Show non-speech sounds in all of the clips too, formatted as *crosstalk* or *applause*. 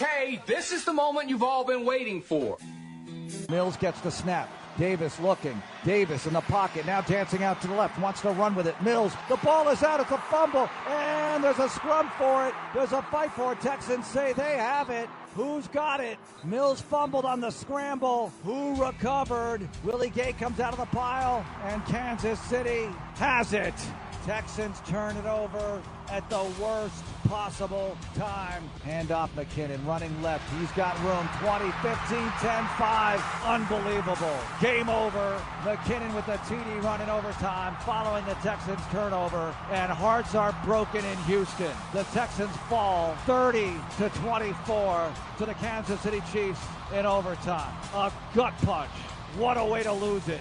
Okay, this is the moment you've all been waiting for. Mills gets the snap. Davis looking. Davis in the pocket, now dancing out to the left, wants to run with it. Mills, the ball is out, it's a fumble, and there's a scrum for it. There's a fight for it. Texans say they have it. Who's got it? Mills fumbled on the scramble. Who recovered? Willie Gay comes out of the pile, and Kansas City has it. Texans turn it over at the worst possible time. Hand off McKinnon, running left. He's got room. 20, 15, 10, 5. Unbelievable. Game over. McKinnon with the TD running overtime following the Texans turnover. And hearts are broken in Houston. The Texans fall 30 to 24 to the Kansas City Chiefs in overtime. A gut punch. What a way to lose it.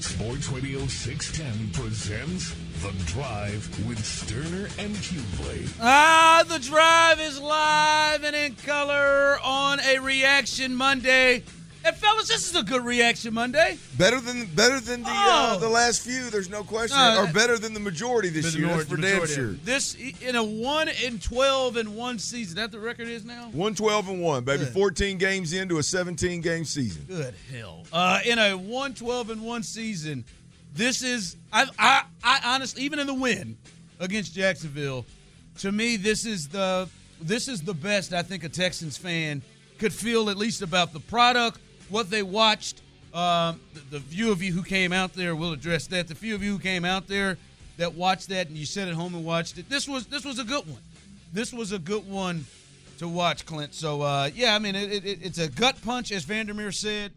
Sports Radio 610 presents The Drive with Stoerner and Hughley. Ah, The Drive is live and in color on a Reaction Monday. And fellas, this is a good Reaction Monday. Better than better than the uh, Oh. the last few. There's no question. No, or better than the majority this year. That's for damn sure. This in a one in twelve in one season. That the record is now. One twelve and one, baby. Good. Fourteen games into a seventeen game season. Good hell. Uh, in a one twelve and one season, this is I I I honestly even in the win against Jacksonville, to me this is the this is the best I think a Texans fan could feel at least about the product, what they watched. Um, the, the few of you who came out there we'll address that. The few of you who came out there that watched that and you sat at home and watched it. This was this was a good one. This was a good one to watch, Clint. So uh, yeah, I mean it, it, it's a gut punch, as Vandermeer said.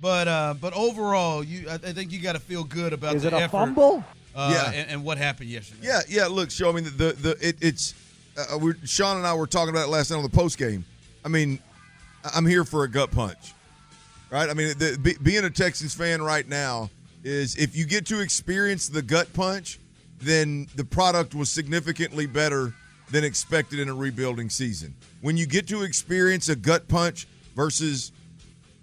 But uh, but overall, you I, I think you got to feel good about Is the it a effort, fumble? Uh, Yeah. and, and what happened yesterday. Yeah, yeah. Look, show I mean the the, the it, it's uh, we're, Sean and I were talking about it last night on the post game. I mean, I'm here for a gut punch, right? I mean, the, be, being a Texans fan right now is if you get to experience the gut punch, then the product was significantly better than expected in a rebuilding season. When you get to experience a gut punch versus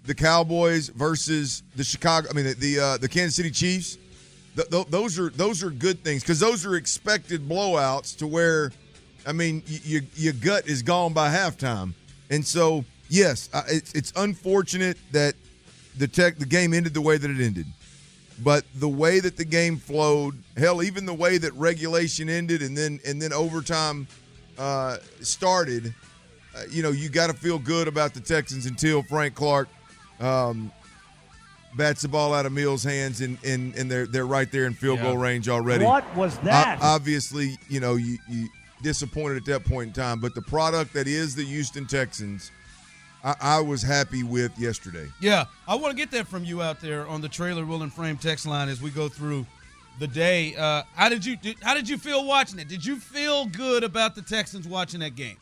the Cowboys versus the Chicago, I mean the the, uh, the Kansas City Chiefs, th- th- those are those are good things because those are expected blowouts to where, I mean, y- y- your gut is gone by halftime, and so yes, it's, it's unfortunate that the tech the game ended the way that it ended, but the way that the game flowed, hell, even the way that regulation ended and then and then overtime uh, started, uh, you know, you got to feel good about the Texans until Frank Clark um, bats the ball out of Mills' hands, and and, and they're they're right there in field goal range already. What was that? O- obviously, you know, you, you disappointed at that point in time, but the product that is the Houston Texans, I, I was happy with yesterday. Yeah, I want to get that from you out there on the trailer wheel and frame text line as we go through the day. Uh, how did you did, how did you feel watching it? Did you feel good about the Texans watching that game?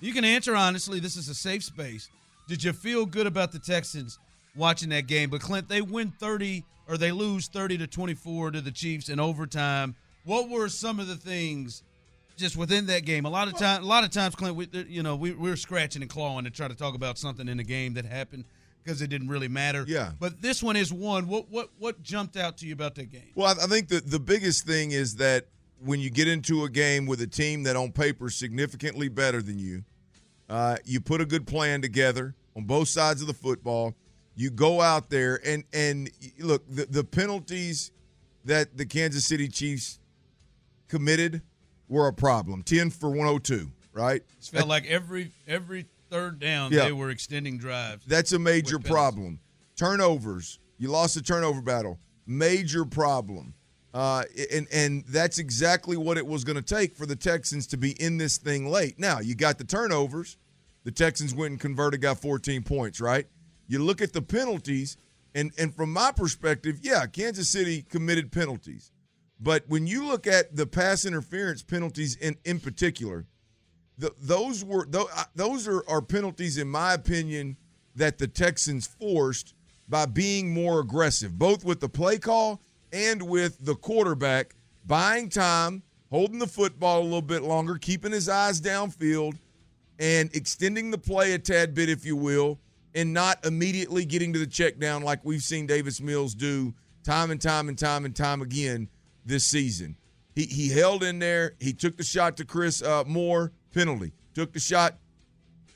You can answer honestly. This is a safe space. Did you feel good about the Texans watching that game? But Clint, they win thirty or they lose thirty to twenty four to the Chiefs in overtime. What were some of the things just within that game? A lot of time, a lot of times, Clint, we, you know, we, we're scratching and clawing to try to talk about something in the game that happened because it didn't really matter. Yeah. But this one is one. What what what jumped out to you about that game? Well, I I think the the biggest thing is that when you get into a game with a team that on paper is significantly better than you, uh, you put a good plan together on both sides of the football. You go out there and and look the the penalties that the Kansas City Chiefs committed were a problem. Ten for one hundred two, right? It felt like every every third down Yeah. they were extending drives. That's a major problem. Turnovers. You lost the turnover battle. Major problem. Uh, and and that's exactly what it was going to take for the Texans to be in this thing late. Now you got the turnovers. The Texans went and converted, got 14 points. Right. You look at the penalties, and and from my perspective, yeah, Kansas City committed penalties, but when you look at the pass interference penalties in in particular, the, those were those are, are penalties, in my opinion, that the Texans forced by being more aggressive, both with the play call and with the quarterback buying time, holding the football a little bit longer, keeping his eyes downfield, and extending the play a tad bit, if you will, and not immediately getting to the check down like we've seen Davis Mills do time and time and time and time again this season. He, he held in there. He took the shot to Chris uh, Moore, penalty. Took the shot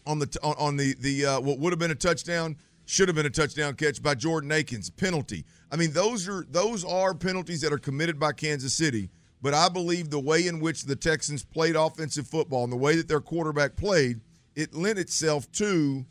on the on, on the the uh, what would have been a touchdown should have been a touchdown catch by Jordan Akins penalty. I mean those are those are penalties that are committed by Kansas City. But I believe the way in which the Texans played offensive football and the way that their quarterback played, it lent itself to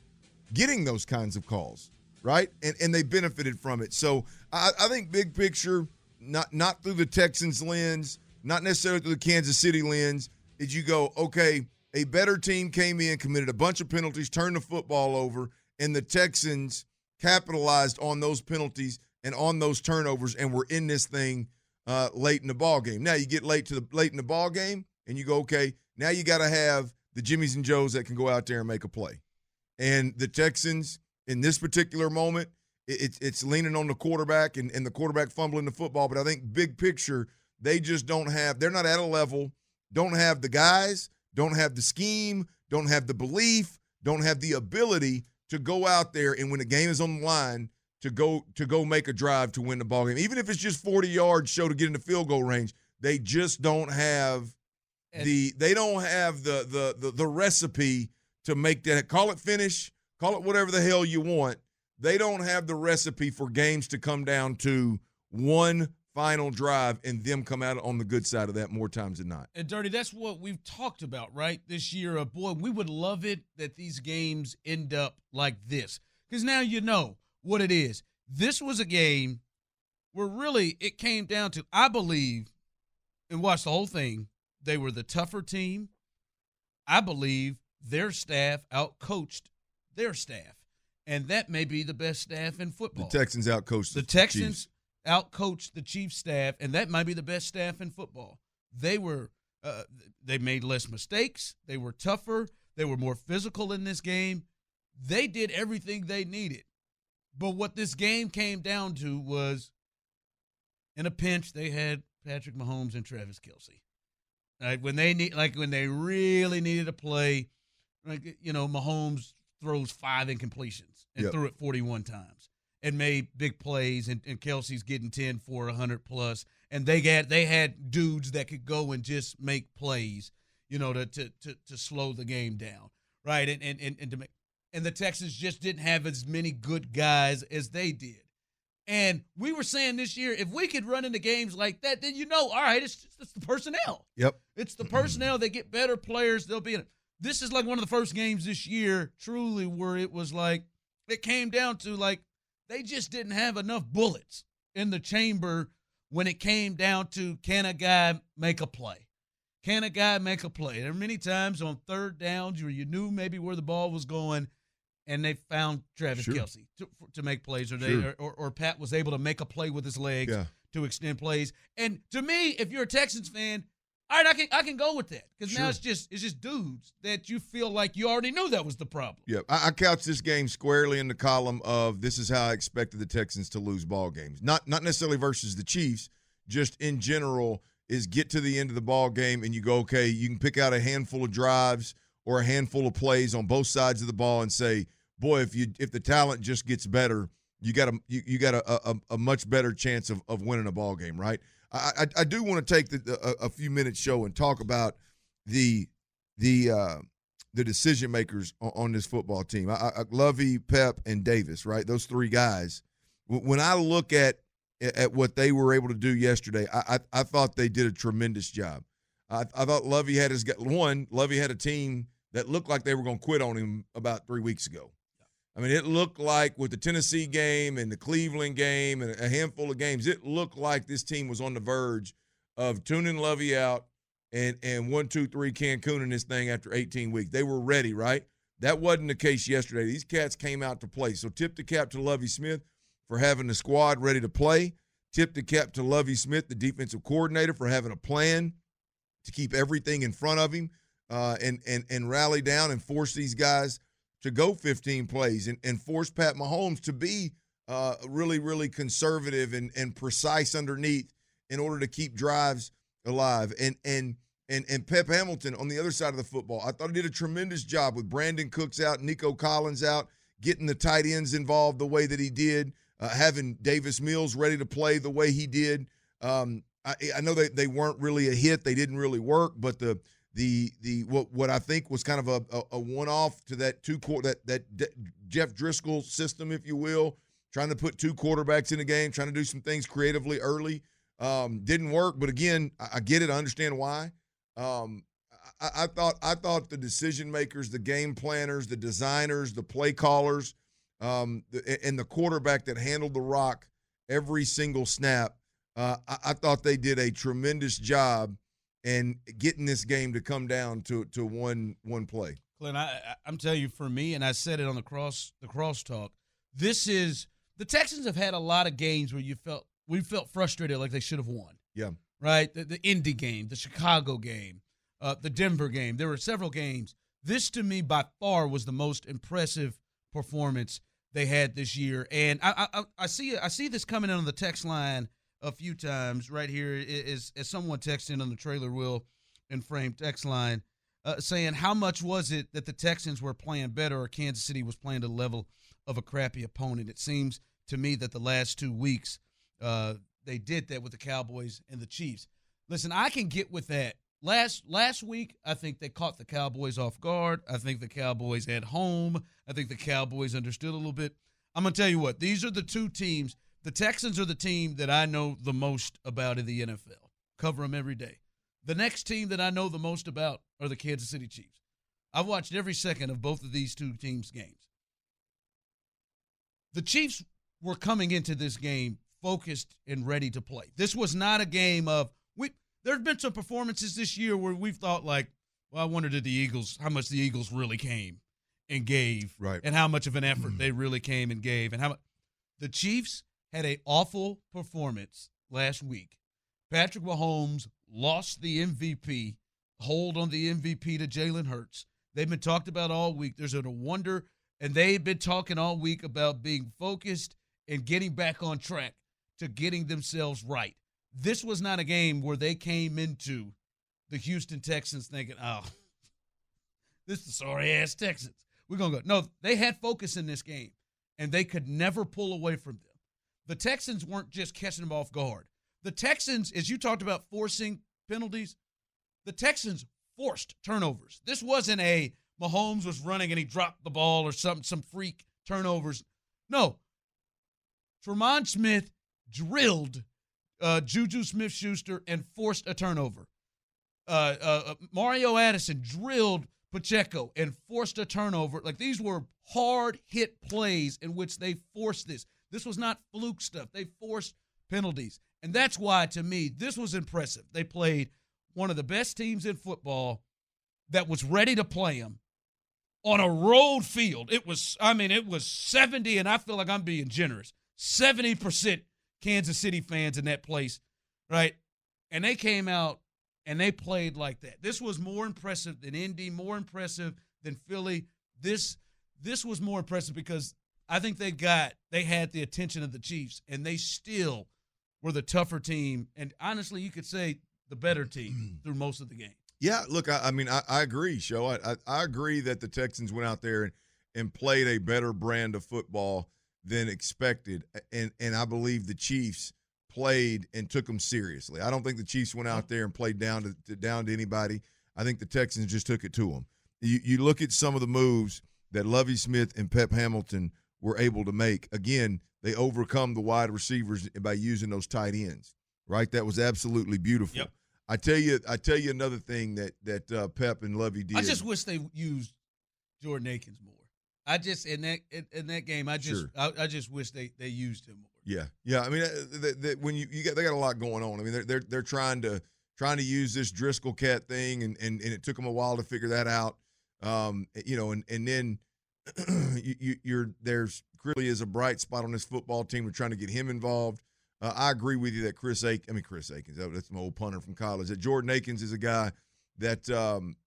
getting those kinds of calls, right? And and they benefited from it. So I, I think big picture, not not through the Texans lens, not necessarily through the Kansas City lens, did you go, okay, a better team came in, committed a bunch of penalties, turned the football over, and the Texans capitalized on those penalties and on those turnovers, and were in this thing uh, late in the ball game. Now you get late to the late in the ball game, and you go, okay, now you got to have the Jimmys and Joes that can go out there and make a play. And the Texans in this particular moment, it, it's leaning on the quarterback and, and the quarterback fumbling the football. But I think big picture, they just don't have. They're not at a level. Don't have the guys. Don't have the scheme. Don't have the belief. Don't have the ability to go out there and when the game is on the line to go to go make a drive to win the ball game. Even if it's just 40 yards show to get in the field goal range, they just don't have and the they don't have the, the the the recipe to make that call it finish, call it whatever the hell you want. They don't have the recipe for games to come down to one final drive and them come out on the good side of that more times than not. And Dirty, that's what we've talked about, right? This year, uh, boy, we would love it that these games end up like this. Because now you know what it is. This was a game where really it came down to, I believe, and watch the whole thing, they were the tougher team. I believe their staff outcoached their staff. And that may be the best staff in football. The Texans outcoached the, the Texans outcoached the Chiefs staff, and that might be the best staff in football. They were uh, they made less mistakes. They were tougher. They were more physical in this game. They did everything they needed. But what this game came down to was in a pinch, they had Patrick Mahomes and Travis Kelce. Like when they need, like when they really needed to play, like you know, Mahomes throws five incompletions and yep. threw it 41 times and made big plays, and, and Kelce's getting 10 for 100 plus, and they got they had dudes that could go and just make plays, you know, to to to, to slow the game down, right? And and and, and to make and the Texans just didn't have as many good guys as they did. And we were saying this year, if we could run into games like that, then you know, all right, it's, just, it's the personnel. Yep. It's the personnel. They get better players. They'll be in it. This is like one of the first games this year, truly, where it was like, it came down to like, they just didn't have enough bullets in the chamber when it came down to can a guy make a play? Can a guy make a play? There are many times on third downs where you knew maybe where the ball was going and they found Travis sure. Kelce to, to make plays, or they sure. or, or, Pat was able to make a play with his legs yeah. to extend plays. And to me, if you're a Texans fan, all right, I can I can go with that because sure. now it's just it's just dudes that you feel like you already knew that was the problem. Yeah, I, I couch this game squarely in the column of this is how I expected the Texans to lose ball games. Not not necessarily versus the Chiefs, just in general. Is get to the end of the ball game and you go, okay, you can pick out a handful of drives or a handful of plays on both sides of the ball and say, boy, if you if the talent just gets better, you got a you, you got a, a, a much better chance of, of winning a ball game, right? I I, I do want to take the, a, a, few minutes show and talk about the the uh, the decision makers on, on, this football team. I, I, Lovie, Pep, and Davis, right? Those three guys. When I look at at what they were able to do yesterday, I I, I thought they did a tremendous job. I, I thought Lovie had his one. Lovie had a team that looked like they were going to quit on him about three weeks ago. I mean, it looked like with the Tennessee game and the Cleveland game and a handful of games, it looked like this team was on the verge of tuning Lovie out and and one, two, three Cancun in this thing after 18 weeks. They were ready, right? That wasn't the case yesterday. These cats came out to play. So tip the cap to Lovie Smith for having the squad ready to play. Tip the cap to Lovie Smith, the defensive coordinator, for having a plan to keep everything in front of him uh, and and and rally down and force these guys to go 15 plays and, and force Pat Mahomes to be uh, really, really conservative and, and precise underneath in order to keep drives alive. And and and and Pep Hamilton on the other side of the football, I thought he did a tremendous job with Brandin Cooks out, Nico Collins out, getting the tight ends involved the way that he did, uh, having Davis Mills ready to play the way he did. Um, I, I know they, they weren't really a hit, they didn't really work, but the the the what what I think was kind of a, a, a one off to that two quarter that that Jeff Driskel system, if you will, trying to put two quarterbacks in the game, trying to do some things creatively early. Um, didn't work, but again, I, I get it. I understand why. Um, I, I thought I thought the decision makers, the game planners, the designers, the play callers, um, and the quarterback that handled the rock every single snap. Uh, I, I thought they did a tremendous job and getting this game to come down to to one one play. Clint, I, I, I'm telling you, for me, and I said it on the cross the crosstalk. This is the Texans have had a lot of games where you felt we felt frustrated, like they should have won. Yeah, right. The, the Indy game, the Chicago game, uh, the Denver game. There were several games. This, to me, by far, was the most impressive performance they had this year. And I, I, I see I see this coming in on the text line a few times right here is as someone texting on the trailer wheel and frame text line uh, saying how much was it that the Texans were playing better or Kansas City was playing the level of a crappy opponent. It seems to me that the last two weeks uh, they did that with the Cowboys and the Chiefs. Listen, I can get with that. Last last week, I think they caught the Cowboys off guard. I think the Cowboys at home. I think the Cowboys understood a little bit. I'm gonna tell you what; these are the two teams the Texans are the team that I know the most about in the NFL. Cover them every day. The next team that I know the most about are the Kansas City Chiefs. I've watched every second of both of these two teams' games. The Chiefs were coming into this game focused and ready to play. This was not a game of we there's been some performances this year where we've thought like, well, I wonder did the Eagles how much the Eagles really came and gave right. and how much of an effort mm-hmm. they really came and gave and how much the Chiefs had a awful performance last week. Patrick Mahomes lost the MVP, hold on the MVP to Jalen Hurts. They've been talked about all week. There's a wonder, and they've been talking all week about being focused and getting back on track to getting themselves right. This was not a game where they came into the Houston Texans thinking, oh, *laughs* this is sorry ass Texans. We're going to go. No, they had focus in this game, and they could never pull away from them the Texans weren't just catching them off guard. The Texans, as you talked about forcing penalties, the Texans forced turnovers. This wasn't a Mahomes was running and he dropped the ball or some some freak turnovers. No. Tremon Smith drilled uh, Juju Smith Schuster and forced a turnover. Uh, uh, uh, Mario Addison drilled Pacheco and forced a turnover. Like these were hard hit plays in which they forced this. This was not fluke stuff. They forced penalties. And that's why, to me, this was impressive. They played one of the best teams in football that was ready to play them on a road field. It was, I mean, it was 70, and I feel like I'm being generous 70% Kansas City fans in that place, right? And they came out and they played like that. This was more impressive than Indy, more impressive than Philly. This this was more impressive because I think they got they had the attention of the Chiefs, and they still were the tougher team, and honestly, you could say the better team *clears throat* through most of the game. Yeah, look, I, I mean, I, I, agree, Show. I, I, I agree that the Texans went out there and, and played a better brand of football than expected, and and I believe the Chiefs played and took them seriously. I don't think the Chiefs went out there and played down to, to down to anybody. I think the Texans just took it to them. You, you look at some of the moves that Lovie Smith and Pep Hamilton were able to make. Again, they overcome the wide receivers by using those tight ends. Right, that was absolutely beautiful. Yep. I tell you, I tell you another thing that that uh, Pep and Lovie did. I just wish they used Jordan Akins more. I just in that in, in that game, I just sure. I, I, just wish they they used him more. Yeah, yeah. I mean, uh, when you you got they got a lot going on. I mean, they're they're they're trying to trying to use this Driskel cat thing, and and, and it took them a while to figure that out. Um, you know, and and then *clears throat* you, are there's clearly is a bright spot on this football team. We're trying to get him involved. Uh, I agree with you that Chris Akins, I mean Chris Akins, that's my old punter from college. That Jordan Akins is a guy that um,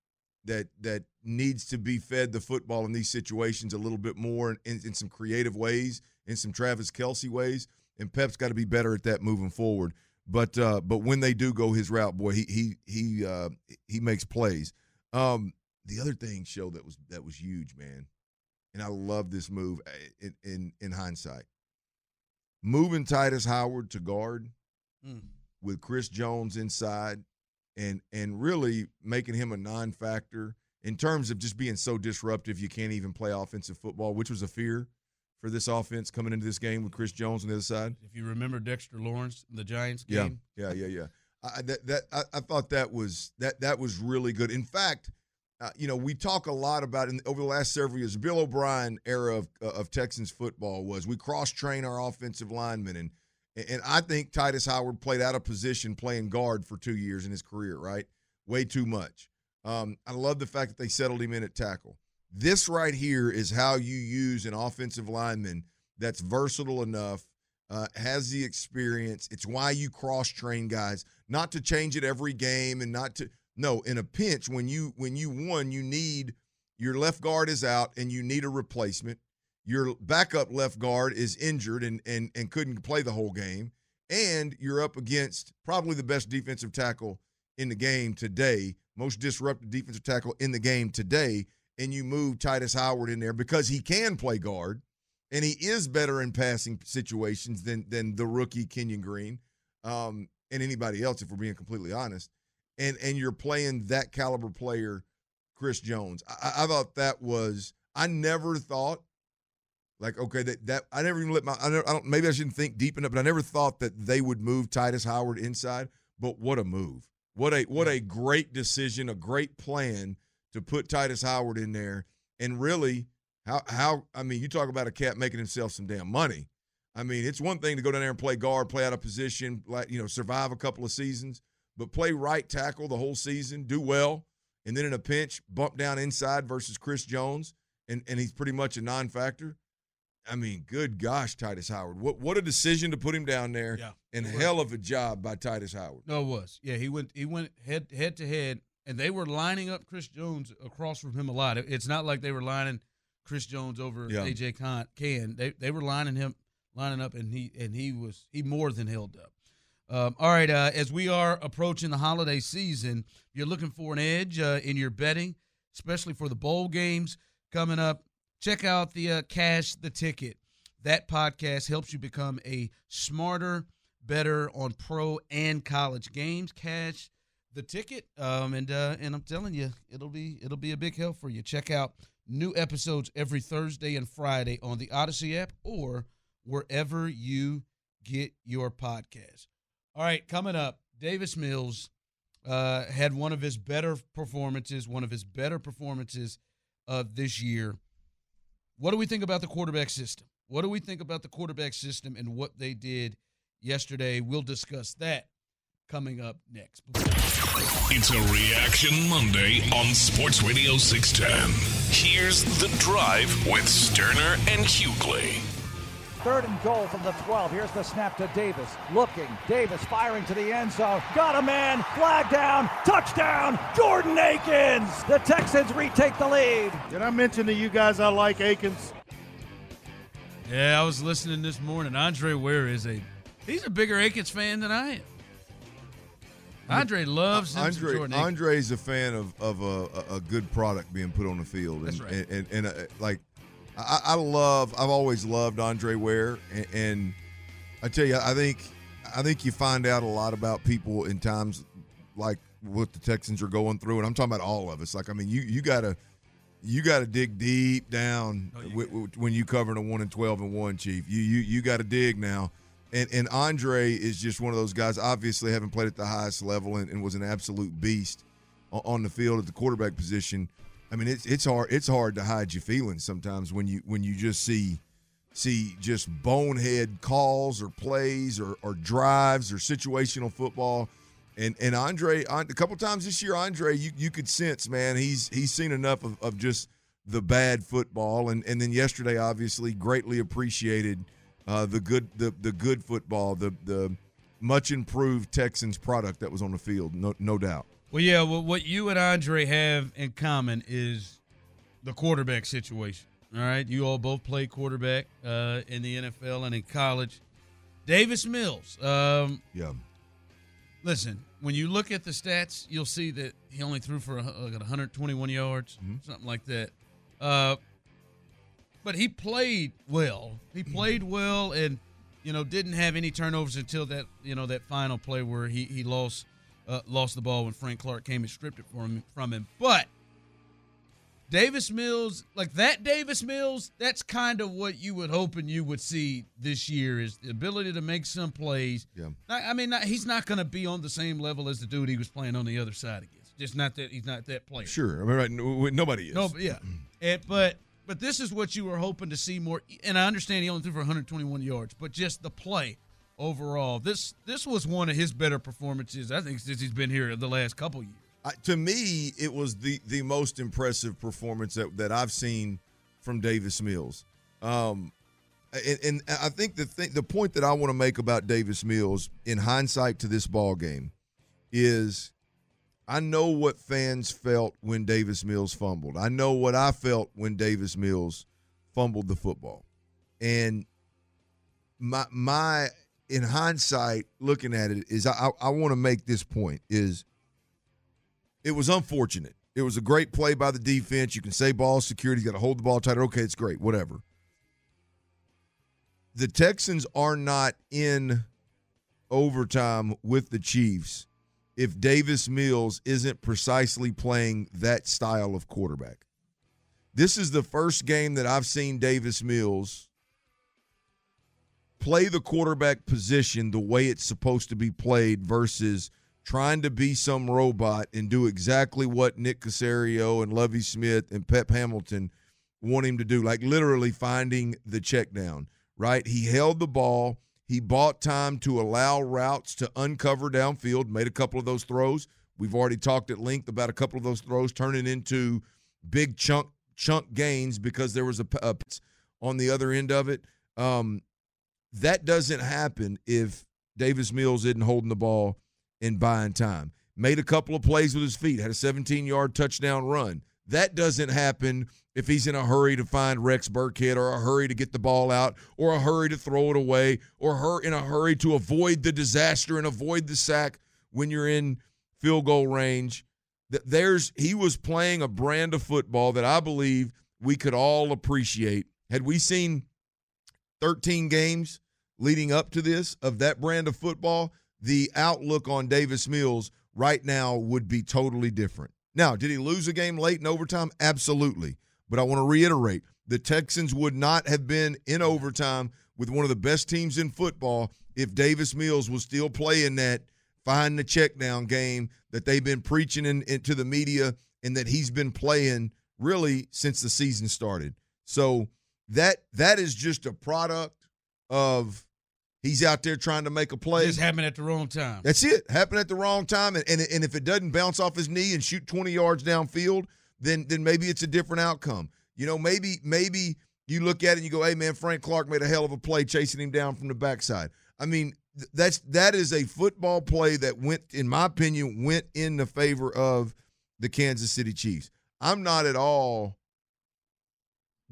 that that needs to be fed the football in these situations a little bit more in, in some creative ways, in some Travis Kelce ways. And Pep's got to be better at that moving forward. But uh, but when they do go his route, boy, he he he uh, he makes plays. Um, the other thing, show that was that was huge, man and I love this move eh, in in, in hindsight. Moving Tytus Howard to guard mm. with Chris Jones inside and and really making him a non-factor in terms of just being so disruptive you can't even play offensive football, which was a fear for this offense coming into this game with Chris Jones on the other side. If you remember Dexter Lawrence, in the Giants Yeah, game, yeah, yeah, yeah. I, that that I, I thought that was that that was really good. In fact, uh, you know, we talk a lot about in, over the last several years. Bill O'Brien era of uh, of Texans football was we cross train our offensive linemen, and and I think Tytus Howard played out of position playing guard for two years in his career. Right, way too much. Um, I love the fact that they settled him in at tackle. This right here is how you use an offensive lineman that's versatile enough uh, has the experience. It's why you cross train guys, not to change it every game and not to no. In a pinch, when you when you won, you need your left guard is out and you need a replacement. Your backup left guard is injured and and and couldn't play the whole game, and you're up against probably the best defensive tackle in the game today, most disruptive defensive tackle in the game today, and you move Tytus Howard in there because he can play guard and he is better in passing situations than than the rookie Kenyon Green um, and anybody else, if we're being completely honest. And and you're playing that caliber player, Chris Jones. I, I thought that was. I never thought, like, okay, that that I never even let my. I, never, I don't. Maybe I shouldn't think deep enough, but I never thought that they would move Tytus Howard inside. But what a move! What a what a great decision! A great plan to put Tytus Howard in there, and really how how I mean, you talk about a cat making himself some damn money. I mean, it's one thing to go down there and play guard, play out of position, like you know, survive a couple of seasons, but play right tackle the whole season, do well, and then in a pinch, bump down inside versus Chris Jones, and and he's pretty much a non-factor. I mean, good gosh, Tytus Howard. What what a decision to put him down there. Yeah. And hell of a job by Tytus Howard. No, it was. Yeah, he went he went head head to head, and they were lining up Chris Jones across from him a lot. It's not like they were lining Chris Jones over Yeah. AJ Cann. They they were lining him lining up, and he and he was he more than held up. Um, all right, uh, as we are approaching the holiday season, you're looking for an edge uh, in your betting, especially for the bowl games coming up. Check out the uh, Cash the Ticket. That podcast helps you become a smarter, better on pro and college games. Cash the ticket, um, and uh, and I'm telling you, it'll be it'll be a big help for you. Check out new episodes every Thursday and Friday on the Audacy app or wherever you get your podcast. All right, coming up, Davis Mills uh, had one of his better performances, one of his better performances of this year. What do we think about the quarterback system? What do we think about the quarterback system and what they did yesterday? We'll discuss that coming up next. It's a Reaction Monday on Sports Radio 610. Here's The Drive with Stoerner and Hughley. Third and goal from the 12. Here's the snap to Davis. Looking. Davis firing to the end zone. Got a man. Flag down. Touchdown. Jordan Akins. The Texans retake the lead. Did I mention to you guys I like Akins? Yeah, I was listening this morning. Andre Ware is a he's a bigger Akins fan than I am. Andre loves him Andre Jordan Akins. Andre's a fan of of a, a, a good product being put on the field, and That's right. and, and, and, uh, like I, I love I've always loved Andre Ware, and, and I tell you I think I think you find out a lot about people in times like what the Texans are going through, and I'm talking about all of us. Like I mean, you you gotta you got to dig deep down Oh, you wi- wi- when you covering a one and twelve and one, Chief. You you you got to dig now. And and Andre is just one of those guys. Obviously, haven't played at the highest level and, and was an absolute beast o- on the field at the quarterback position. I mean, it's it's hard it's hard to hide your feelings sometimes when you when you just see see just bonehead calls or plays or, or drives or situational football. And and Andre, a couple times this year, Andre, you, you could sense, man, he's he's seen enough of, of just the bad football. And and then yesterday, obviously, greatly appreciated uh, the good the the good football, the the much improved Texans product that was on the field, no no doubt. Well, yeah, well, what you and Andre have in common is the quarterback situation. All right, you all both played quarterback uh, in the NFL and in college. Davis Mills. Um, Yeah. listen, when you look at the stats, you'll see that he only threw for a, like 121 yards, something like that. Uh, but he played well. He played well, and you know didn't have any turnovers until that you know that final play where he he lost uh, lost the ball when Frank Clark came and stripped it from him, from him. But Davis Mills, like that Davis Mills, that's kind of what you would hope and you would see this year is the ability to make some plays. Yeah. I, I mean, not, he's not going to be on the same level as the dude he was playing on the other side against. Just not that he's not that player. Sure. I mean, right, nobody is. No, but yeah. *clears throat* And, but but this is what you were hoping to see more. And I understand he only threw for 121 yards, but just the play overall. This this was one of his better performances I think since he's been here the last couple years. To me, it was the the most impressive performance that, that I've seen from Davis Mills. Um, and, and I think the thing, the point that I want to make about Davis Mills in hindsight to this ball game is I know what fans felt when Davis Mills fumbled. I know what I felt when Davis Mills fumbled the football. And my my in hindsight looking at it is I I want to make this point is it was unfortunate. It was a great play by the defense. You can say ball security, got to hold the ball tighter. Okay, it's great, whatever. The Texans are not in overtime with the Chiefs if Davis Mills isn't precisely playing that style of quarterback. This is the first game that I've seen Davis Mills play the quarterback position the way it's supposed to be played versus trying to be some robot and do exactly what Nick Caserio and Lovie Smith and Pep Hamilton want him to do, like literally finding the check down, right? He held the ball. He bought time to allow routes to uncover downfield, made a couple of those throws. We've already talked at length about a couple of those throws turning into big chunk chunk gains because there was a, a on the other end of it. Um, that doesn't happen if Davis Mills isn't holding the ball and buying time. Made a couple of plays with his feet, had a 17 yard touchdown run. That doesn't happen if he's in a hurry to find Rex Burkhead or a hurry to get the ball out or a hurry to throw it away or her in a hurry to avoid the disaster and avoid the sack when you're in field goal range. There's he was playing a brand of football that I believe we could all appreciate. Had we seen 13 games leading up to this of that brand of football, the outlook on Davis Mills right now would be totally different. Now, did he lose a game late in overtime? Absolutely. But I want to reiterate the Texans would not have been in overtime with one of the best teams in football if Davis Mills was still playing that find the check down game that they've been preaching in, into the media and that he's been playing really since the season started. So that that is just a product of he's out there trying to make a play. Just happened at the wrong time. That's it. Happened at the wrong time. And, and, and if it doesn't bounce off his knee and shoot 20 yards downfield, then then maybe it's a different outcome. You know, maybe maybe you look at it and you go, hey man, Frank Clark made a hell of a play chasing him down from the backside. I mean, that's that is a football play that went, in my opinion, went in the favor of the Kansas City Chiefs. I'm not at all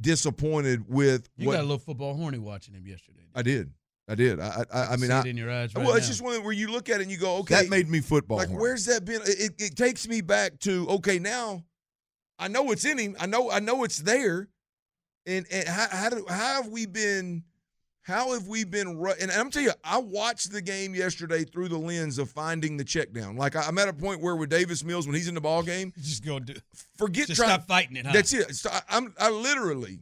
disappointed with you what, got a little football horny watching him yesterday. I did. I did. I I, I mean, See I, it in your eyes right well, it's just one where you look at it and you go, okay, That made me football. like horny. where's that been? It, it takes me back to okay, now I know it's in him. I know I know it's there, and and how how, do, how have we been? How have we been? ru- And I'm telling you, I watched the game yesterday through the lens of finding the check down. Like I'm at a point where with Davis Mills, when he's in the ball game, *laughs* just go do. forget Just trying. stop fighting it. Huh? That's it. So I, I'm I literally,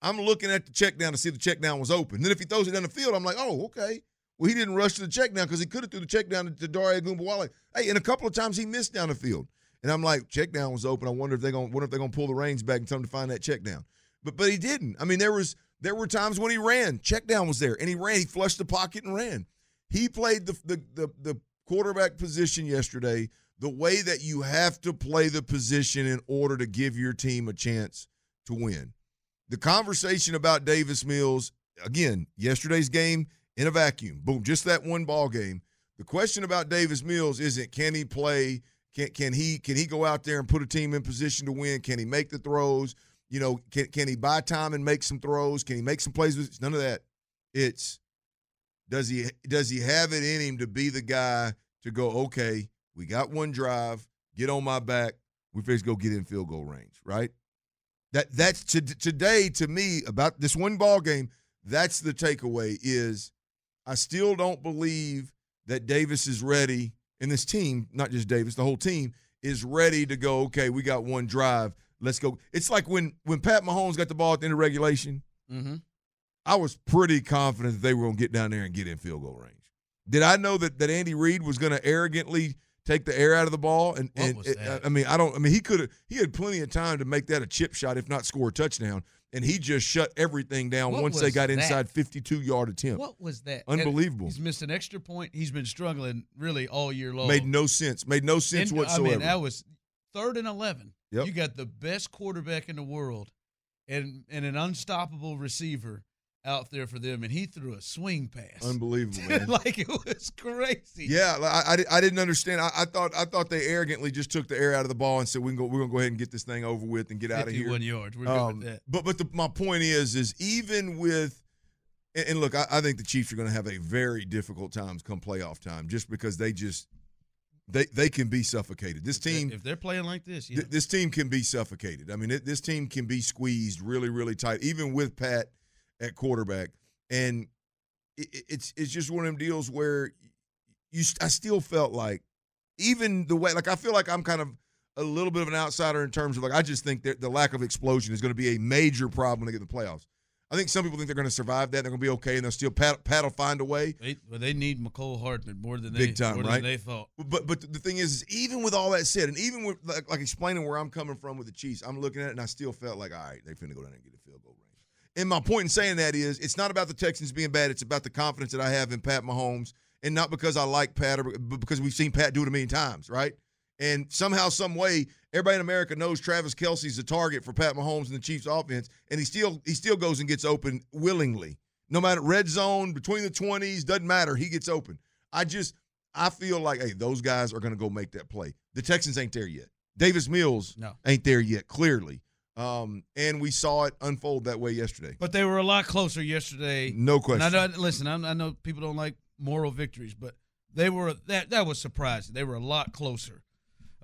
I'm looking at the check down to see if the check down was open. Then if he throws it down the field, I'm like, oh, okay. Well, he didn't rush to the check down because he could have threw the check down to, to Dare Ogunbowale. Hey, and a couple of times he missed down the field, and I'm like, check down was open. I wonder if they're gonna wonder if they're gonna pull the reins back and tell him to find that check down. But but he didn't. I mean, there was there were times when he ran, check down was there, and he ran. He flushed the pocket and ran. He played the the the, the quarterback position yesterday the way that you have to play the position in order to give your team a chance to win. The conversation about Davis Mills, again, yesterday's game in a vacuum. Boom, just that one ball game. The question about Davis Mills isn't can he play, can can he can he go out there and put a team in position to win? Can he make the throws? You know, can can he buy time and make some throws? Can he make some plays? None of that. It's does he does he have it in him to be the guy to go, okay, we got one drive, get on my back, we first go get in field goal range, right? That that's to, today to me about this one ball game. That's the takeaway. Is I still don't believe that Davis is ready and this team, not just Davis, the whole team is ready to go. Okay, we got one drive. Let's go. It's like when when Pat Mahomes got the ball at the end of regulation. Mm-hmm. I was pretty confident that they were going to get down there and get in field goal range. Did I know that that Andy Reid was going to arrogantly take the air out of the ball? And, What and it- that? I mean, I don't. I mean, he could have. He had plenty of time to make that a chip shot, if not score a touchdown. And he just shut everything down What once they got that? inside 52 yard attempt. What was that? Unbelievable. And he's missed an extra point. He's been struggling really all year long. Made no sense. Made no sense And, whatsoever. I mean, that was third and eleven. Yep. You got the best quarterback in the world, and and an unstoppable receiver out there for them, and he threw a swing pass. Unbelievable, *laughs* man. like it was crazy. Yeah, I, I, I didn't understand. I, I thought I thought they arrogantly just took the air out of the ball and said we can go. We're gonna go ahead and get this thing over with and get out of here. fifty-one yards. We're good Um, with that. But but the, my point is is even with and, and look, I, I think the Chiefs are going to have a very difficult time come playoff time, just because they just they they can be suffocated. This If they- team. if they're playing like this, yeah. th- this team can be suffocated. I mean, it, this team can be squeezed really, really tight, even with Pat at quarterback. And it, it- it's it's just one of them deals where you. st- I still felt like, even the way, like I feel like I'm kind of a little bit of an outsider in terms of like I just think that the lack of explosion is going to be a major problem to get the playoffs. I think some people think they're going to survive that. They're going to be okay, and they'll still Pat, Pat will find a way. They, well, they need Mecole Hardman more than Big they time, more right? than they thought. But but the thing is, is even with all that said, and even with like, like explaining where I'm coming from with the Chiefs, I'm looking at it and I still felt like, all right, they're finna go down there and get a field goal range. And my point in saying that is, it's not about the Texans being bad. It's about the confidence that I have in Pat Mahomes, and not because I like Pat, or, but because we've seen Pat do it a million times, right? And somehow, some way, everybody in America knows Travis Kelce's the target for Pat Mahomes and the Chiefs offense, and he still he still goes and gets open willingly. No matter red zone, between the twenties, doesn't matter. He gets open. I just I feel like, hey, those guys are going to go make that play. The Texans ain't there yet. Davis Mills No. ain't there yet, clearly. Um, and we saw it unfold that way yesterday. But they were a lot closer yesterday. No question. I listen, I, I know people don't like moral victories, but they were that that was surprising. They were a lot closer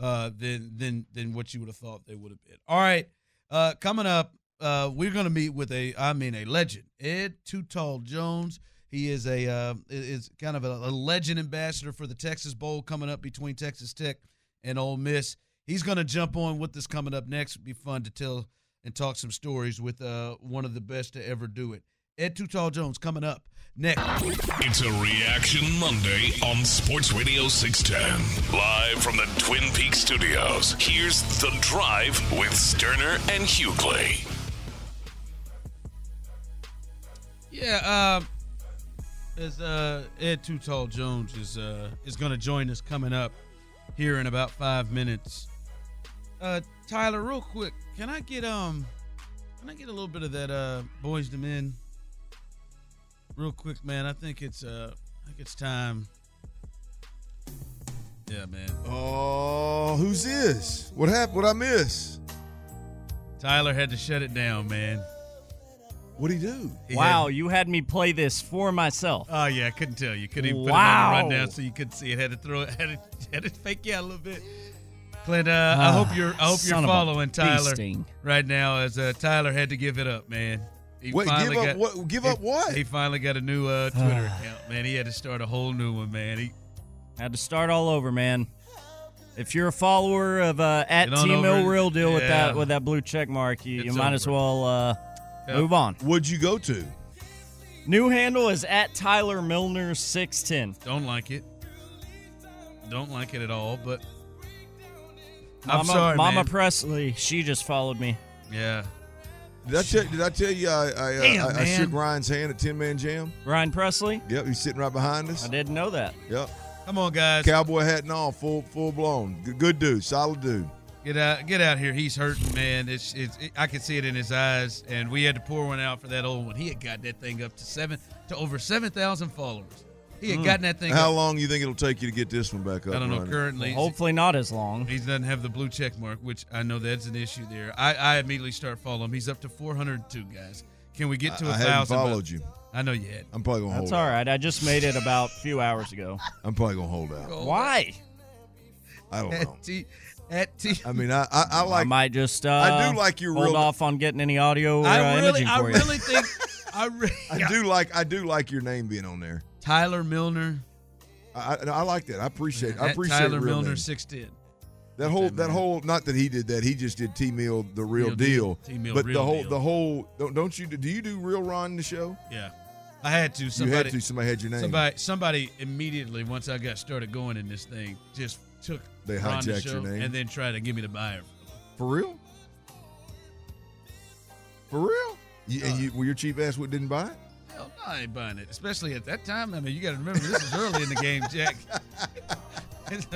uh, than than than what you would have thought they would have been. All right, uh, coming up, uh, we're going to meet with a, I mean, a legend, Ed Too Tall Jones. He is a uh, is kind of a, a legend ambassador for the Texas Bowl coming up between Texas Tech and Ole Miss. He's going to jump on with us coming up next. It'll be fun to tell and talk some stories with uh, one of the best to ever do it. Ed Too Tall Jones coming up next. It's a Reaction Monday on Sports Radio 610. Live from the Twin Peaks studios, here's The Drive with Sterner and Hughley. Yeah, um, as uh, Ed Too Tall Jones is uh, is going to join us coming up here in about five minutes. Uh, Tyler, real quick, can I get um, can I get a little bit of that uh, Boyz II Men? Real quick, man. I think it's uh, I think it's time. Yeah, man. Oh, who's this? What happened? What I miss? Tyler had to shut it down, man. What'd he do? He wow, had- you had me play this for myself. Oh yeah, I couldn't tell you. Couldn't even put it on the rundown so you couldn't see it. Had to throw it. Had to, had to fake you out a little bit. Clint, uh, I hope you're. I hope you're Son of a following Tyler sting. right now. As uh, Tyler had to give it up, man. He Wait, finally give up got- what? Give he- up what? He finally got a new uh, *sighs* Twitter account, man. He had to start a whole new one, man. He Had to start all over, man. If you're a follower of uh, at Get T Mill. Real Deal with that with that blue check mark, you, you It's might as well uh, Yep. move on. What'd you go to? New handle is at Tyler Milner six ten. don't like it. Don't like it at all. But I'm Mama, sorry, Mama man. Presley, she just followed me. yeah. Did I tell? Did I tell you I I, uh, Damn, I, I man. shook Ryan's hand at Ten Man Jam? Ryan Presley, Yep, he's sitting right behind us. I didn't know that. Yep, Come on, guys. cowboy hat and all, full full blown. Good, good dude, solid dude. Get out, get out here. He's hurting, man. It's, it's, it, I can see it in his eyes, and we had to pour one out for that old one. He had got that thing up to seven, to over seven thousand followers. He had gotten that thing. How up, long you think it'll take you to get this one back up? I don't know. running? Currently, Hopefully not as long. he doesn't have the blue check mark, which I know that's an issue there. I, I immediately start following him. He's up to four hundred two guys. Can we get to I, a I thousand? I followed you. I know you had. I'm probably gonna That's hold. all out. right. I just made it about a few hours ago. *laughs* I'm probably gonna hold out. Why? I don't know. At T, at T. I mean, I I, I I like. might just uh, I do like your hold real- off on getting any audio or uh, I really, imaging I for you. really think, I *laughs* really, I do like. I do like your name being on there. Tyler Milner. I, I, like that. I appreciate. I appreciate Tyler Milner six ten. That whole that whole not that he did that. He just did T Mill the real, Real deal. T-Mill but real the whole deal. the whole don't, don't you do, do you do real Ron the show? Yeah, I had to. you Somebody, had to. Somebody had your name. somebody, somebody immediately once I got started going in this thing, just took They Ron the hijacked show your name? and then tried to give me the buyer. For real? For real? You, and uh, you, well, your cheap ass didn't buy it? Hell no, I ain't buying it. Especially at that time. I mean, you got to remember this is early in the game, Jack. *laughs* it's,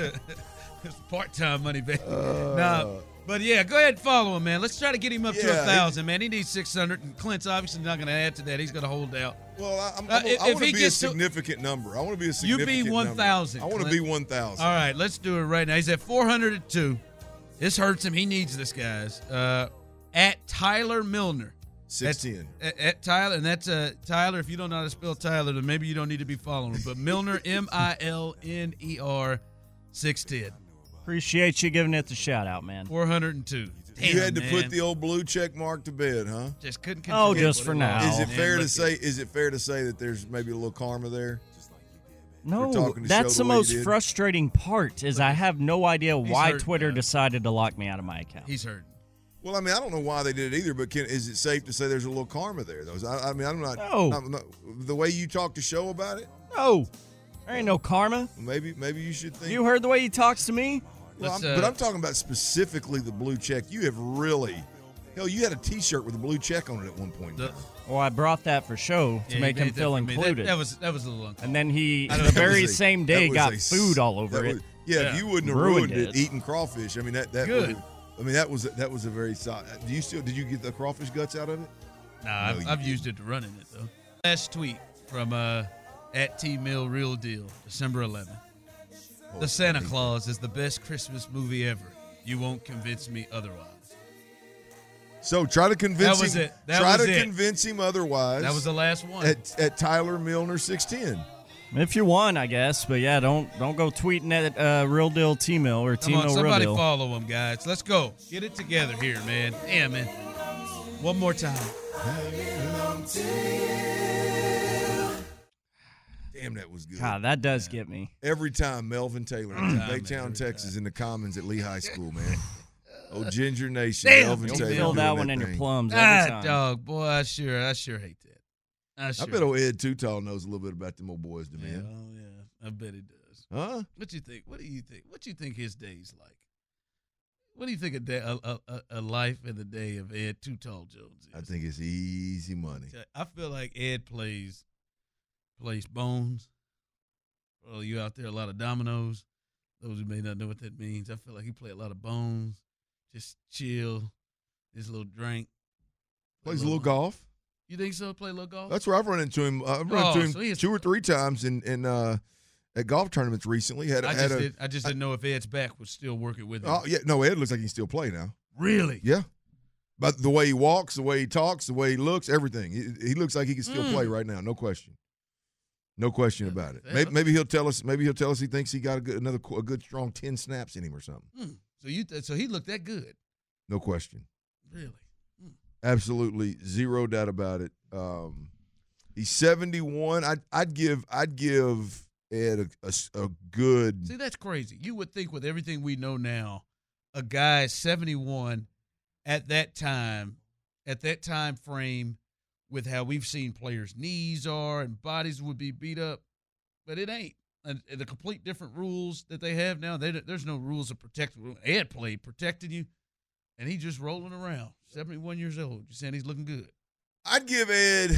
it's part-time money, baby. no, but yeah, go ahead and follow him, man. Let's try to get him up to a thousand, man. He needs six hundred, and Clint's obviously not going to add to that. He's going to hold out. Well, I, I'm, Uh, I'm, if- I want to be a gets to- significant number. I want to be a significant. You be 1,000, I want to be 1,000. All right, let's do it right now. He's at 402. This hurts him. He needs this, guys. Uh, at Tyler Milner. That's- 610. At, at Tyler, and that's uh, Tyler. If you don't know how to spell Tyler, then maybe you don't need to be following him. But Milner, *laughs* M I L N E R, 610. Appreciate you giving it the shout out, man. 402. Damn, you had to man. put the old blue check mark to bed, huh? Just couldn't Oh, just for now. Is it Man, fair to say? Is it fair to say that there's maybe a little karma there? No, that's the the most frustrating part is I have no idea why hurt, Twitter guys. decided to lock me out of my account. He's hurt. Well, I mean, I don't know why they did it either, but can, is it safe to say there's a little karma there? Though, I, I mean, I'm not, No. not- not- The way you talk to show about it, No, there ain't no karma. maybe, maybe you should think. You heard the way he talks to me? Well, I'm- uh, but I'm talking about specifically the blue check. You have really, hell, you had a T-shirt with a blue check on it at one point. in The- Well, I brought that for show to yeah, make him feel for me. That- included. That, was that was a little uncomfortable. and then he, I the very a- same day, got a s- food all over that it. was- yeah, if you wouldn't have Ruined ruined, it. it. eating crawfish, I mean that that Good. I mean that was that was a very solid. Do you still did you get the crawfish guts out of it? Nah, No, I've, I've used it to run in it though. Last tweet from uh, at T Mill Real Deal, December 11th. Oh, The Santa Clause is the best Christmas movie ever. You won't convince me otherwise. So try to convince That was him. it. That try was to it. convince him otherwise. That was the last one. at, at Tyler Milner six ten. If you want, I guess, but yeah, don't don't go tweeting at uh, Real Deal T Mill or T Come on, Mill Real somebody Deal. follow him, guys. Let's go. Get it together here, man. Damn, man. One more time. Damn, that was good. God, that does get me. Every time Melvin Taylor, time, Baytown, every Texas, in the Commons at Lee High School, man. *laughs* Oh, Ginger Nation, Damn. Melvin You'll Taylor. feel that one in your plums every Ah, time. dog, boy, I sure, I sure hate that. I sure. I bet old Ed Tall knows a little bit about them old boys yeah, man. oh, yeah, I bet he does. Huh? What you think? What do you think? What do you think his day's like? What do you think a day, a, a, a- life in the day of Ed Tall Jones is? I think it's easy money. I feel like Ed plays plays bones. Well, you out there a lot of dominoes. Those who may not know what that means, I feel like he play a lot of bones. Just chill, just a little drink. play Plays a little golf. You think so? Play a little golf. That's where I've run into him. Uh, I've run Oh, into him so is- two or three times in in uh, at golf tournaments recently. Had I had just a did, I just didn't know if Ed's back was still working with him. oh yeah no Ed looks like he can still play now. really? Yeah, but the way he walks, the way he talks, the way he looks, everything. He, he looks like he can still Mm. play right now. No question. No question about it. Maybe, maybe he'll tell us. Maybe he'll tell us he thinks he got a good another a good strong ten snaps in him or something. Hmm. So you th- so he looked that good? No question. Really? Absolutely zero doubt about it. Um, he's seventy one. I'd I'd give I'd give Ed a a good. See, that's crazy. You would think with everything we know now, a guy 71 at that time, at that time frame, with how we've seen players' knees are and bodies would be beat up, but it ain't. And the complete different rules that they have now, they, there's no rules of protecting. Ed played protecting you, and he just rolling around. 71 years old. You're saying he's looking good. I'd give Ed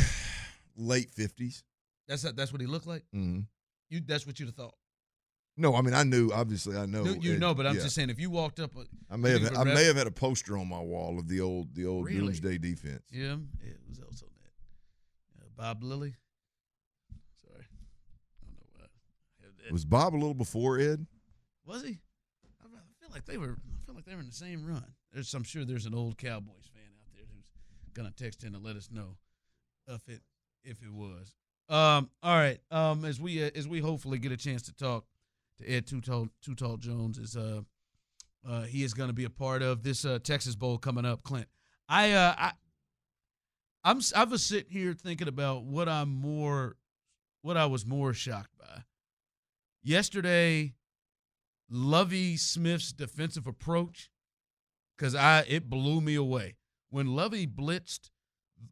late fifties. That's that's what he looked like. Mm-hmm. You that's what you'd have thought. No, I mean I knew. Obviously, I know. you Ed- know, but I'm yeah. just saying if you walked up, uh, I may have. I may have had a poster on my wall of the old the old Really? Doomsday defense. Yeah, it was also that. Uh, Bob Lilly. Sorry, I don't know what. Was, Was Bob a little before Ed? was he? I feel like they were. I feel like they were in the same run. There's, I'm sure there's an old Cowboys fan out there who's gonna text in to let us know if it if it was. Um. All right. Um. As we uh, as we hopefully get a chance to talk to Ed Too Tall Jones is uh, uh he is going to be a part of this uh Texas Bowl coming up. Clint, I uh I I'm I was sitting here thinking about what I'm more what I was more shocked by. yesterday, Lovie Smith's defensive approach, because I it blew me away when Lovie blitzed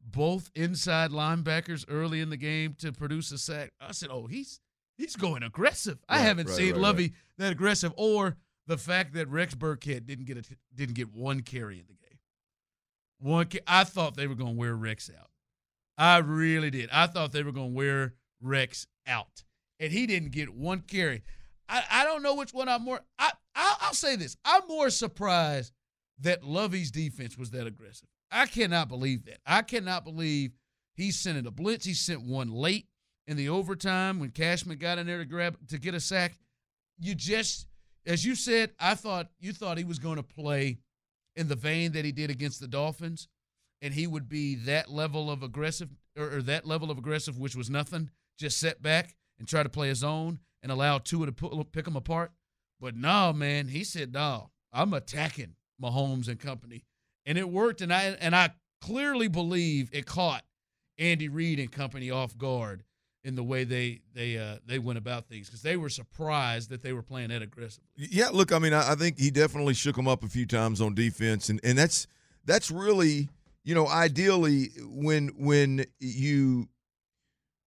both inside linebackers early in the game to produce a sack. I said, "Oh, he's he's going aggressive." I haven't right, seen right, Lovie right. that aggressive, or the fact that Rex Burkhead didn't get a didn't get one carry in the game. One, I thought they were going to wear Rex out. I really did. I thought they were going to wear Rex out, and he didn't get one carry. I, I don't know which one I'm more. I I'll, I'll say this: I'm more surprised that Lovie's defense was that aggressive. I cannot believe that. I cannot believe he sent in a blitz. He sent one late in the overtime when Cashman got in there to grab to get a sack. You just, as you said, I thought you thought he was going to play in the vein that he did against the Dolphins, and he would be that level of aggressive or, or that level of aggressive, which was nothing, just set back and try to play his own and allow Tua to pull, pick him apart. But no, man, he said, no, I'm attacking Mahomes and company. And it worked, and I and I clearly believe it caught Andy Reid and company off guard in the way they they uh, they went about things because they were surprised that they were playing that aggressively. Yeah, look, I mean, I, I think he definitely shook them up a few times on defense, and and that's that's really, you know, ideally when when you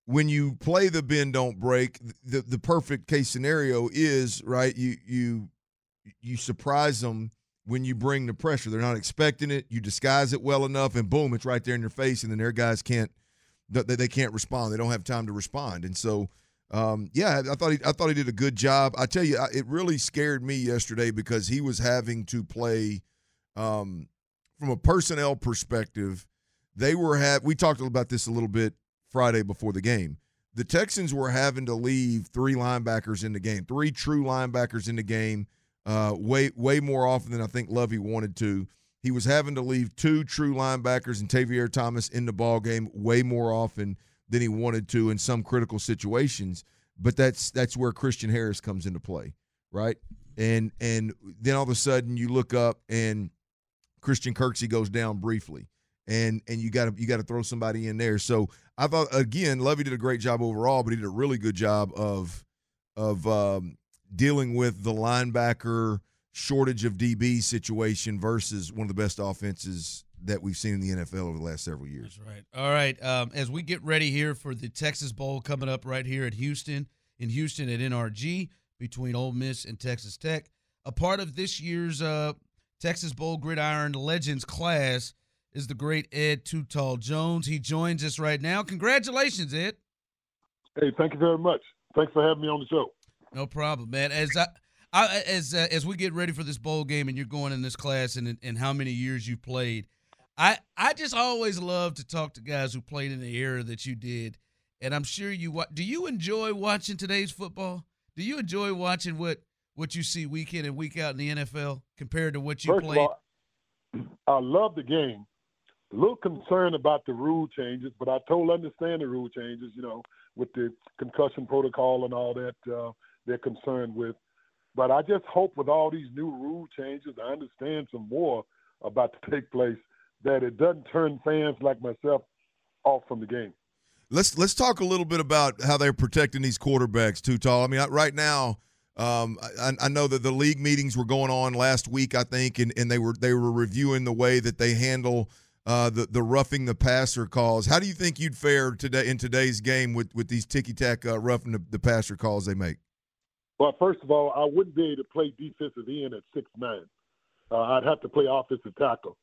when you play the bend don't break, the the perfect case scenario is right. You you you surprise them when you bring the pressure. They're not expecting it. You disguise it well enough, and boom, it's right there in your face, and then their guys can't they, they can't respond. They don't have time to respond, and so. Um, yeah, I thought he, I thought he did a good job. I tell you, it really scared me yesterday because he was having to play, um, from a personnel perspective. They were have we talked about this a little bit Friday before the game. The Texans were having to leave three linebackers in the game, three true linebackers in the game, uh, way way more often than I think Lovie wanted to. He was having to leave two true linebackers and Tavierre Thomas in the ball game way more often than he wanted to in some critical situations. But that's that's where Christian Harris comes into play, right? And and then all of a sudden you look up and Christian Kirksey goes down briefly, and and you got to you got to throw somebody in there. So I thought again, Lovie did a great job overall, but he did a really good job of of um, dealing with the linebacker shortage of DB situation versus one of the best offenses that we've seen in the NFL over the last several years. That's right. All right. Um, as we get ready here for the Texas Bowl coming up right here at Houston, in Houston at NRG between Ole Miss and Texas Tech, a part of this year's uh, Texas Bowl Gridiron Legends class is the great Ed Too Tall Jones. He joins us right now. Congratulations, Ed. Hey, thank you very much. Thanks for having me on the show. No problem, man. As I, I as uh, as we get ready for this bowl game, and you're going in this class, and and how many years you played, I I just always love to talk to guys who played in the era that you did, and I'm sure you wa- do. You enjoy watching today's football? Do you enjoy watching what what you see week in and week out in the NFL compared to what you First played? all, I love the game. A little concerned about the rule changes, but I totally understand the rule changes. You know, with the concussion protocol and all that, uh, they're concerned with. But I just hope with all these new rule changes, I understand some more about to take place that it doesn't turn fans like myself off from the game. Let's let's talk a little bit about how they're protecting these quarterbacks too tall. I mean, right now, um, I, I know that the league meetings were going on last week, I think, and, and they were they were reviewing the way that they handle uh, the the roughing the passer calls. How do you think you'd fare today in today's game with with these ticky tack uh, roughing the, the passer calls they make? Well, first of all, I wouldn't be able to play defensive end at six nine. Uh, I'd have to play offensive tackle.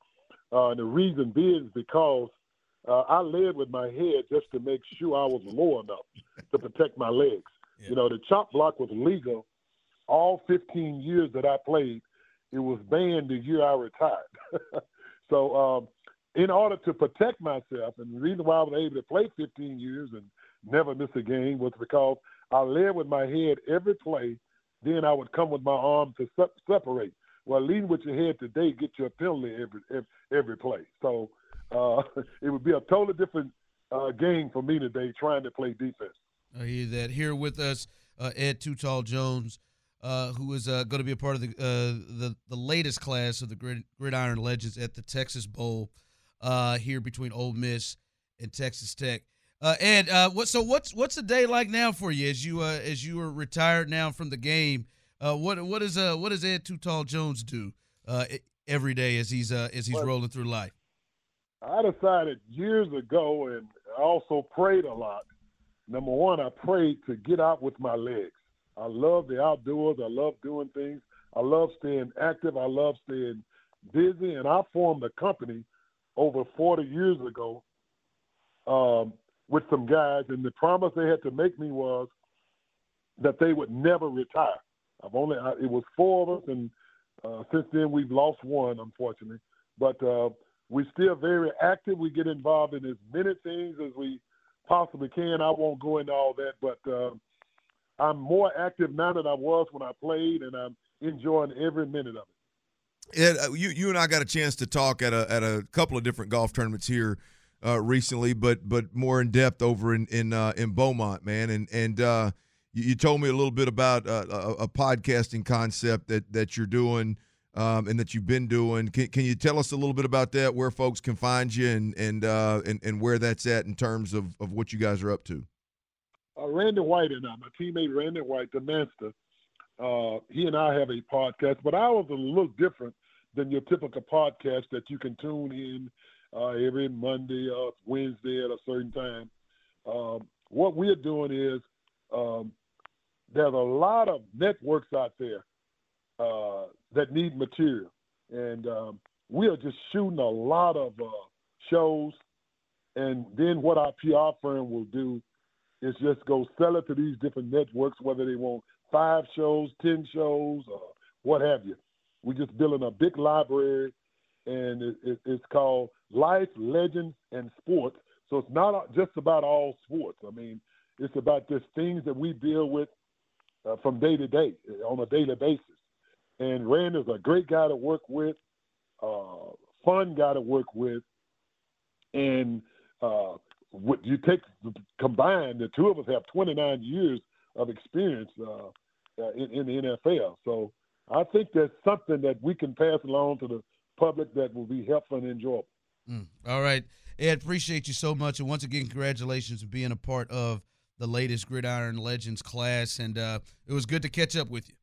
Uh, and the reason being is because uh, I led with my head just to make sure I was low enough to protect my legs. You know, the chop block was legal all 15 years that I played. It was banned the year I retired. *laughs* so, um, in order to protect myself, and the reason why I was able to play 15 years and never miss a game was because I led with my head every play. Then I would come with my arm to se- separate. Well, leading with your head today get you a penalty every every, every play. So uh, *laughs* it would be a totally different uh, game for me today trying to play defense. I hear that. Here with us, uh, Ed Too Tall Jones, uh, who is uh, going to be a part of the, uh, the the latest class of the Grid, Gridiron Legends at the Texas Bowl here between Ole Miss and Texas Tech. Uh, Ed, uh, what so what's what's a day like now for you as you uh, as you are retired now from the game? Uh, what what is uh what does Ed Too Tall Jones do uh, every day as he's uh, as he's well, rolling through life? I decided years ago, and I also prayed a lot. Number one, I prayed to get out with my legs. I love the outdoors. I love doing things. I love staying active. I love staying busy. And I formed a company over 40 years ago um, with some guys, and the promise they had to make me was that they would never retire. I've only I, it was four of us, and uh, since then we've lost one, unfortunately. But uh, we're still very active. We get involved in as many things as we possibly can. I won't go into all that, but uh, I'm more active now than I was when I played, and I'm enjoying every minute of it. Ed, uh, you you and I got a chance to talk at a at a couple of different golf tournaments here uh, recently, but but more in depth over in in uh, in Beaumont, man, and and uh, you, you, told me a little bit about uh, a, a, podcasting concept that that you're doing um, and that you've been doing. Can, can you tell us a little bit about that? Where folks can find you and and uh, and, and where that's at in terms of, of what you guys are up to. Uh, Randy White and I, my teammate Randy White, the master, he and I have a podcast, but ours is a little different than your typical podcast that you can tune in every Monday or Wednesday at a certain time. Um, what we're doing is um, there's a lot of networks out there uh, that need material, and um, we are just shooting a lot of uh, shows. And then what our PR firm will do is just go sell it to these different networks, whether they want five shows, ten shows, or what have you. We're just building a big library, and it, it, it's called Life, Legends, and Sports. So it's not just about all sports. I mean, it's about just things that we deal with uh, from day to day on a daily basis. And Rand is a great guy to work with, uh, fun guy to work with, and uh, what you take combined, the two of us have 29 years of experience uh, uh in, in, the NFL. So I think that's something that we can pass along to the public that will be helpful and enjoyable. Mm. All right, Ed, appreciate you so much, and once again, congratulations for being a part of the latest Gridiron Legends class, and uh, it was good to catch up with you.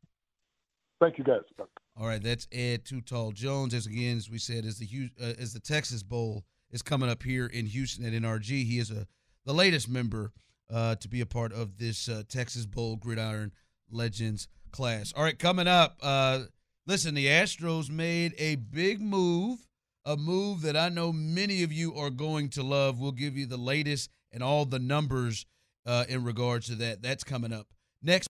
Thank you, guys. All right, that's Ed Too Tall Jones. As again, as we said, as the uh, as the Texas Bowl is coming up here in Houston at NRG, he is a the latest member uh, to be a part of this uh, Texas Bowl Gridiron Legends class. All right, coming up. Uh, listen, the Astros made a big move, a move that I know many of you are going to love. We'll give you the latest and all the numbers uh, in regards to that. That's coming up next.